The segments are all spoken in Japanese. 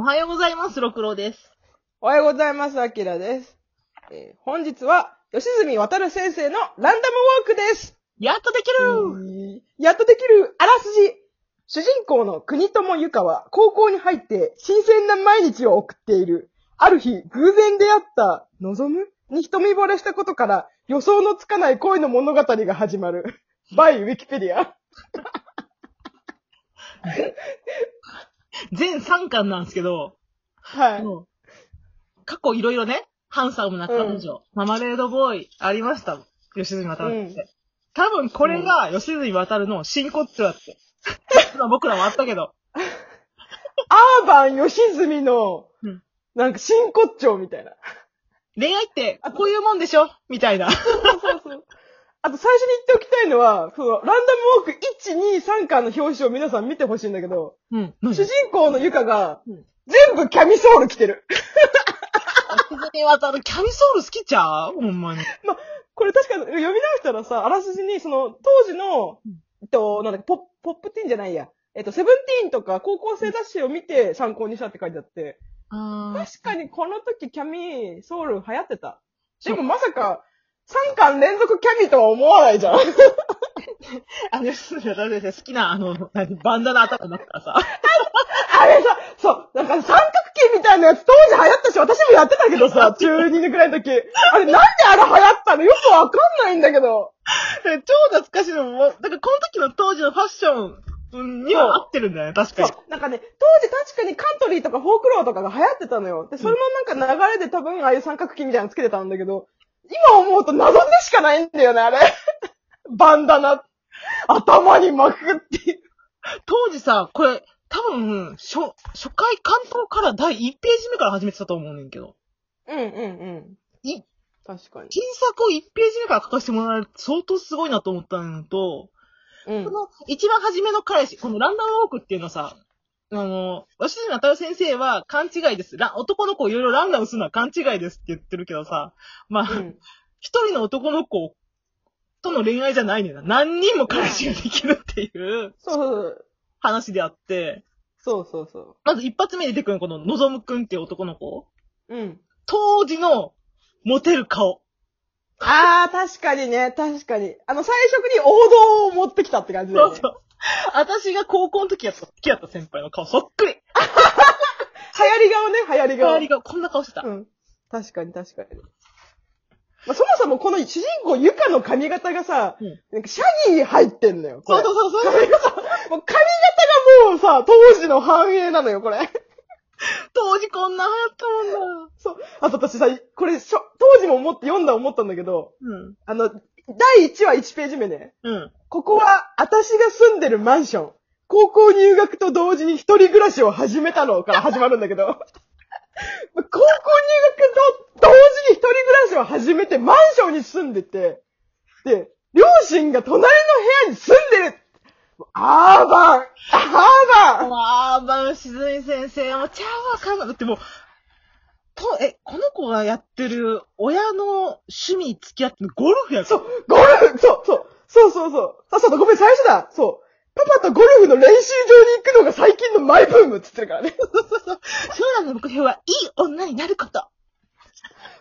おはようございます、ろくろです。おはようございます、あきらです。えー本日は、吉住渡先生のランダムウォークです。やっとできる、やっとできるあらすじ。主人公の国友ゆかは高校に入って新鮮な毎日を送っている。ある日、偶然出会った、望むに一目惚れしたことから予想のつかない恋の物語が始まる。バイウィキペディア。全3巻なんですけど、はい。もう過去いろいろね、ハンサムな彼女、ママレードボーイありました。吉住渡るって。多分これが吉住渡るの真骨頂だって。ま あ僕らもあったけど。アーバン吉住のうん、なんか真骨頂みたいな。恋愛ってこういうもんでしょ？みたいな。そうそうそう。あと最初に言っておきたいのは、そのランダムウォーク1、2、3巻の表紙を皆さん見てほしいんだけど、うん。主人公のゆかがうん、全部キャミソール着てる。吉住渡るキャミソール好きちゃう？ほんまに。これ確か読み直したらさ、あらすじに、その、当時のうん、えっと、なんだっけ、ポッポップティーンじゃないや。えっと、セブンティーンとか高校生雑誌を見て参考にしたって書いてあって、確かにこの時キャミソール流行ってた。でもまさか、3巻連続キャミとは思わないじゃん。あの、吉住渡る先生好きな、あの、何、バンダナ頭になったらさ。あれさ、そう、なんか三角形みたいなやつ当時流行ったし、私もやってたけどさ、中2ぐらいの時。あれなんであれ流行ったの？よくわかんないんだけど。超懐かしいのも、だからこの時の当時のファッションには合ってるんだよね、確かに。なんかね、当時確かにカントリーとかフォークローとかが流行ってたのよ。で、それのなんか流れで多分ああいう三角形みたいなのつけてたんだけど、今思うと謎でしかないんだよね、あれ。バンダナ、頭に巻くっていう。当時さ、これ、多分、初、初回関東から第1ページ目から始めてたと思うねんけど。うんうんうん。い、確かに。新作を1ページ目から書かせてもらえる相当すごいなと思ったのと、うんこ。の一番初めの彼氏、このランダムウォークっていうのさ、あの、吉住渡先生は勘違いです。ラ男の子をいろいろランダムするのは勘違いですって言ってるけどさ、まあ、うん一人の男の子との恋愛じゃないねんな。何人も彼氏ができるっていうそうそう話であって、そう。そうそうまず一発目に出てくるこののぞむくんっていう男の子。うん。当時のモテる顔。ああ、確かにね、確かに。あの、最初に王道を持ってきたって感じだよね。そうそう。私が高校の時やった、好きやった先輩の顔そっくり。流行り顔ね、流行り顔。周りがこんな顔してた。うん。確かに確かに。まあ、そもそもこの主人公ゆかの髪型がさ、うんなんかシャギー入ってんのよ。これそうそうそうそう。髪型、もう髪型がもうさ、当時の反映なのよ、これ。当時こんな流行ったもんだ。そう。あと私さ、これしょ、当時も思って読んだ思ったんだけど、うん。あの、第1話1ページ目ね。うん。ここは、私が住んでるマンション。高校入学と同時に一人暮らしを始めたのから始まるんだけど。高校入学と同時に一人暮らしを始めてマンションに住んでて、で、両親が隣の部屋に住んでるアーバンアーバンああ、バンしずみ先生もちゃうわかんない。だってもう、と、え、この子がやってる親の趣味付き合ってるゴルフやそう、ゴルフそう、そう、そうそうそう。あ、そうだ、ごめん、最初だ。そう。パパとゴルフの練習場に行くのが最近のマイブームって言ってるからね。将来の目標はいい女になること。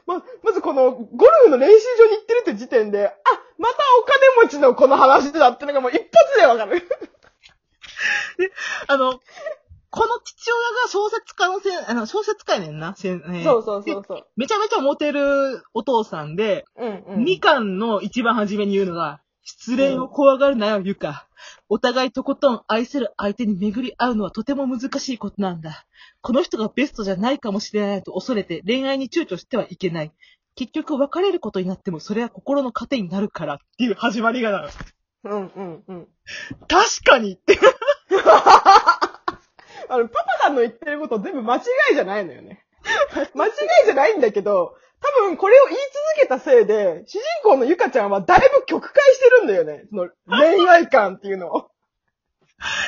ま、まずこの、ゴルフの練習場に行ってるって時点で、あ、またお金持ちのこの話だってのがもう一発でわかる。あの、この父親が小説家のせん、あの、小説家やねんな。せんえーそうそうそうそう。めちゃめちゃモテるお父さんで、うんうん。みかんの一番初めに言うのが、失恋を怖がるなよ、ゆか。お互いとことん愛せる相手に巡り合うのはとても難しいことなんだ。この人がベストじゃないかもしれないと恐れて恋愛に躊躇してはいけない。結局別れることになってもそれは心の糧になるからっていう始まりがなの。うんうんうん。確かにって。あの、パパさんの言ってること全部間違いじゃないのよね。間違いじゃないんだけど、多分これを言い続けたせいで、主人公のゆかちゃんはだいぶ曲解してるんだよね。その恋愛感っていうのを。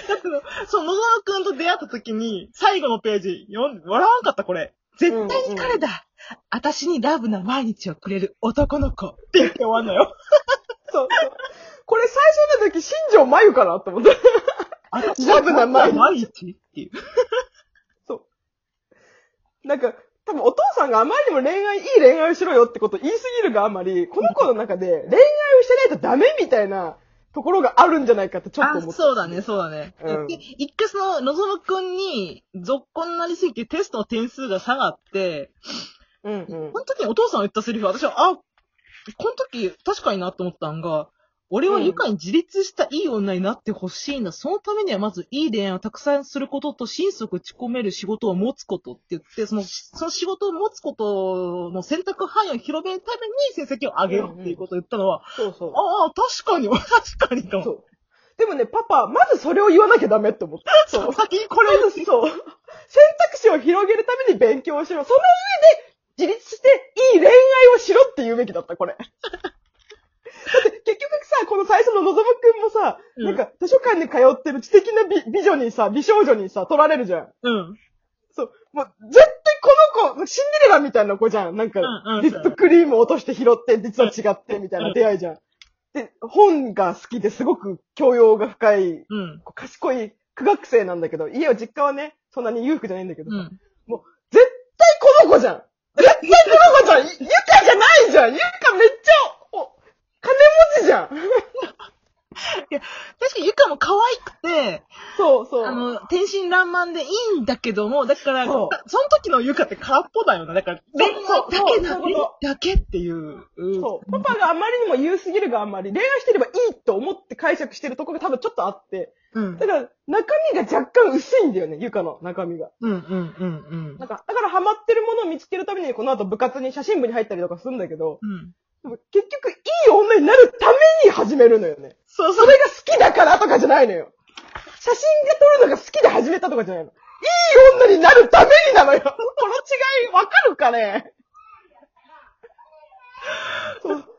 だって、その野沢くんと出会った時に、最後のページ、読んで、笑わんかった、これ。絶対に彼だ。私にラブな毎日をくれる男の子って言って終わんのよ。そうそう。これ最初の時、新庄真由かなと思って。私 ラブな毎日毎日っていう。そう。なんか、多分お父さんがあまりにも恋愛、いい恋愛をしろよってことを言いすぎるがあまり、この子の中で恋愛をしてないとダメみたいなところがあるんじゃないかってちょっとあ思っ、た。そうだね、そうだね。うんで一回その、のぞむくんに、続行になりすぎてテストの点数が下がって、うんうんこ。の時にお父さんが言ったセリフ、私は、あ、この時確かになと思ったんが、俺はゆかに自立したいい女になってほしいんだ。そのためにはまずいい恋愛をたくさんすることと、心底打ち込める仕事を持つことって言って、その、その仕事を持つことの選択範囲を広めるために成績を上げろっていうことを言ったのは、そうそう。ああ、確かに、確かにかも。そう。でもね、パパ、まずそれを言わなきゃダメって思った。そう。先にこれまずそう。選択肢を広げるために勉強をしろ。その上で自立していい恋愛をしろって言うべきだった、これ。だって結局さ、この最初ののぞむくんもさ、うんなんか図書館に通ってる知的な美美女にさ、美少女にさ、取られるじゃん。うん。そう。もう、絶対この子、シンデレラみたいな子じゃん。なんか、うんうんリップクリーム落として拾って、実は違って、みたいな出会いじゃん。で、本が好きですごく教養が深い、うん。こう賢い苦学生なんだけど、家は実家はね、そんなに裕福じゃないんだけどさ、うん。絶対この子じゃん絶対この子じゃんゆゆかじゃないじゃんゆかめっちゃ、お、金持ちじゃん確かにゆかも可愛くて、そうそう。あの、天真爛漫でいいんだけども、だから、その時のゆかって空っぽだよな。だから、恋愛そうだけだそうそういうこだけっていう。そう。パパがあまりにも言うすぎるがあんまり、恋愛してればいいと思って解釈してるところが多分ちょっとあって、うん。だから中身が若干薄いんだよね、ゆかの中身が。うん、うん、うん、うんなん。か、だからハマってるものを見つけるためにこの後部活に写真部に入ったりとかするんだけど、うん。でも結局いい女になるために始めるのよね。そうそれが好きだからとかじゃないのよ。写真が撮るのが好きで始めたとかじゃないの。いい女になるためになのよ。この違いわかるかね？そう。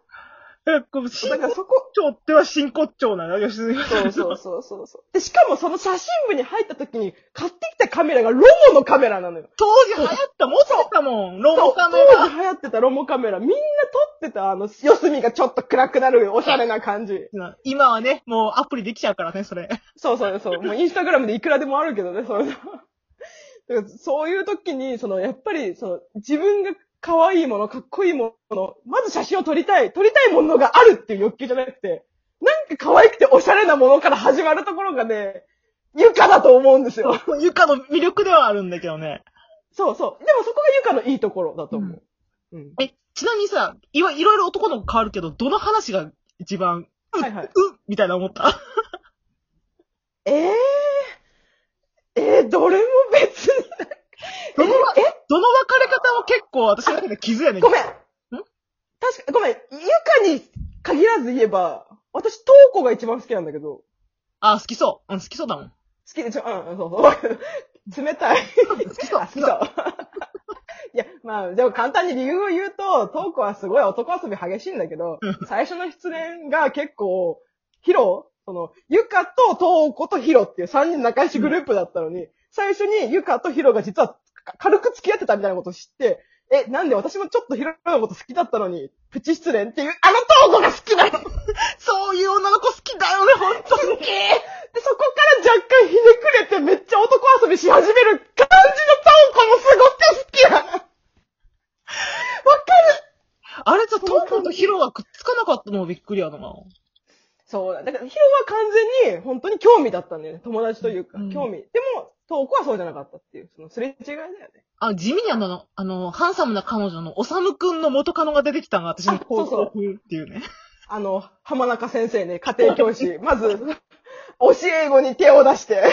え、こう、真骨だからそこ、頂っては真骨頂なのよ、吉住そうそうそうそうそう。で、しかもその写真部に入った時に買ってきたカメラがロモのカメラなのよ。当時流行った、持ってたもん、ロそうボカメ当ラ。時流行ってたロモカメラ。みんな撮ってたあの、四隅がちょっと暗くなるおしゃれな感じ。今はね、もうアプリできちゃうからね、それ。そうそうそう。もうインスタグラムでいくらでもあるけどね、そういうそういう時に、その、やっぱり、その、自分が可愛いもの、かっこいいもの、まず写真を撮りたい、撮りたいものがあるっていう欲求じゃなくて、なんか可愛くておしゃれなものから始まるところがね、ゆかだと思うんですよ。ゆかの魅力ではあるんだけどね。そうそう。でもそこがゆかのいいところだと思う。うん。え、ちなみにさ、いわ、いろいろ男の子変わるけど、どの話が一番、はいはい。うみたいな思った？え えー、えー、どれも。どの、え？どの別れ方も結構私の中で傷やねん。ごめん。確か、ごめん。ゆかに限らず言えば、私、トウコが一番好きなんだけど、好あ、好きそう。うん、好きそうだもん。きでしょうん、そうそう。冷たい。好きそう。あ好きそう。いや、まあ、でも簡単に理由を言うと、トウコはすごい男遊び激しいんだけどうん、最初の失恋が結構、ヒロその、ユカとトウコとヒロっていう三人仲良しグループだったのに、最初にユカとヒロが実はか軽く付き合ってたみたいなことを知って、え、なんで私もちょっとヒロのこと好きだったのに、プチ失恋っていう、あのトウコが好きなの そういう女の子好きだよね、ほんとに。で、そこから若干ひねくれてめっちゃ男遊びし始める感じのトウコもすごく好きなの。わかるあれさ、トーコとヒロがくっつかなかったの？もびっくりやな。そうだ。だからヒロは完全に本当に興味だったんだよね。友達というか、うん興味。でも、トウコはそうじゃなかったっていう、そのすれ違いだよね。あ、地味にあの、あの、ハンサムな彼女のおさむくんの元カノが出てきたのが私にあそうそう興奮っていうね。あの、浜中先生ね、家庭教師。まず、教え子に手を出して。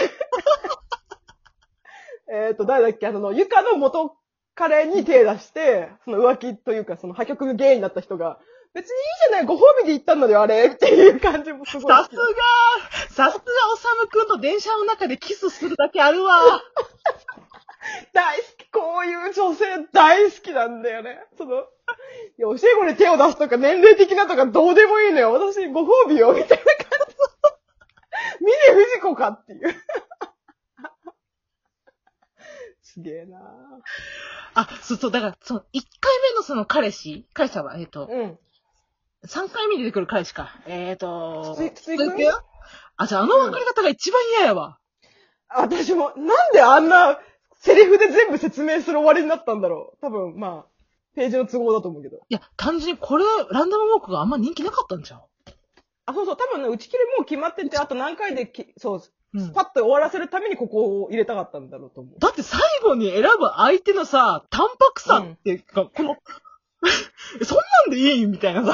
えっと、誰だっけ？あの、ゆかの元彼に手出して、その浮気というか、その破局原因になった人が、別にいいじゃない、ご褒美で言ったんだよ、あれ？っていう感じもすごい。さすがさすがおさむくんと電車の中でキスするだけあるわ。大好き、こういう女性大好きなんだよね。その、いや、教え子に手を出すとか、年齢的なとかどうでもいいのよ。私、ご褒美よ、みたいな感じ。峰不二子かっていう。すげえなあ、そうそう、だから、その、1回目のその彼氏彼氏は、えっ、と、うん。3回目に出てくる彼氏か。えっ、と、つくん？あ、じゃああの別れ方が一番嫌やわ。私も、なんであんな、セリフで全部説明する終わりになったんだろう。多分、まあ、ページの都合だと思うけど。いや、単純にこれ、ランダムウォークがあんま人気なかったんじゃん。あ、そうそう、多分ね、打ち切りもう決まってて、あと何回でき、そう、うんパッと終わらせるためにここを入れたかったんだろうと思う。だって最後に選ぶ相手のさ、淡白さっていうか、この、そんなんでいいみたいなさ。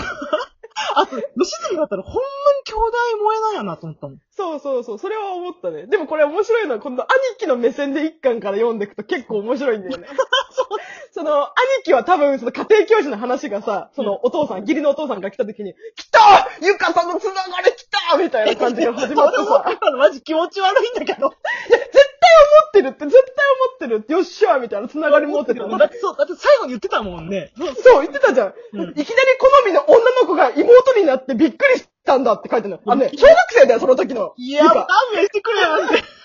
あと、吉住だったらほんまに兄弟萌えなんやなと思ったもん。そうそうそう、それは思ったね。でもこれ面白いのは、今度兄貴の目線で一巻から読んでいくと結構面白いんだよね。そ の、兄貴は多分、その家庭教師の話がさ、そのお父さん、義理のお父さんが来た時に、来たゆかさんのつながり来たみたいな感じが始まって俺思っさ、てたのマジ気持ち悪いんだけど。絶対思ってるって、絶対思ってるって、よっしゃみたいなつながり持ってたの。だってそう、だって最後に言ってたもんね。そう言ってたじゃん。うんいきなり好みの女の子が妹になってびっくりしたんだって書いてるの。あのね、小学生だよ、その時の。いや、勘弁してくれよって。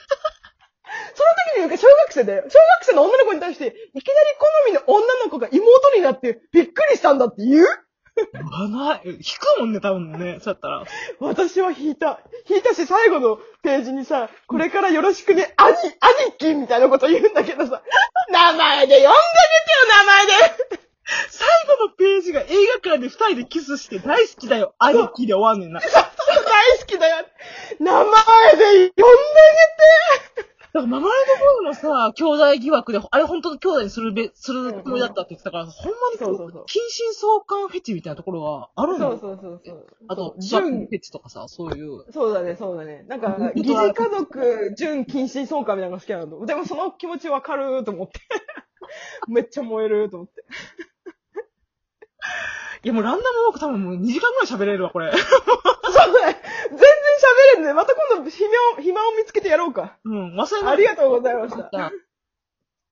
その時に小学生だよ。小学生の女の子に対して、いきなり好みの女の子が妹になってびっくりしたんだって言う？言わない。引くもんね、多分ね。そうやったら。私は引いた。引いたし、最後のページにさ、これからよろしくね、兄、兄貴みたいなこと言うんだけどさ、名前で呼んであげてよ、名前で最後のページが映画館で二人でキスして大好きだよ、兄貴で終わんねんな。大好きだよ。名前で呼んであげてら、名前の方のさ、兄弟疑惑で、あれ本当の兄弟にするべ、するつもりだったって言ってたから、ほんまにこそうそうそう近親相関フェチみたいなところがあるのそうそうそうそう。あと、純純フェチとかさ、そういう。そうだね、そうだね。なんか疑似家族、純近親相関みたいなのが好きなの。でもその気持ちわかると思って。めっちゃ燃えると思って。いや、もうランダムウォーク多分もう2時間ぐらい喋れるわ、これ。そうだね。全然喋れんね。また今度暇を、暇を見つけてやろうか。うん、忘れない。ありがとうございました。た。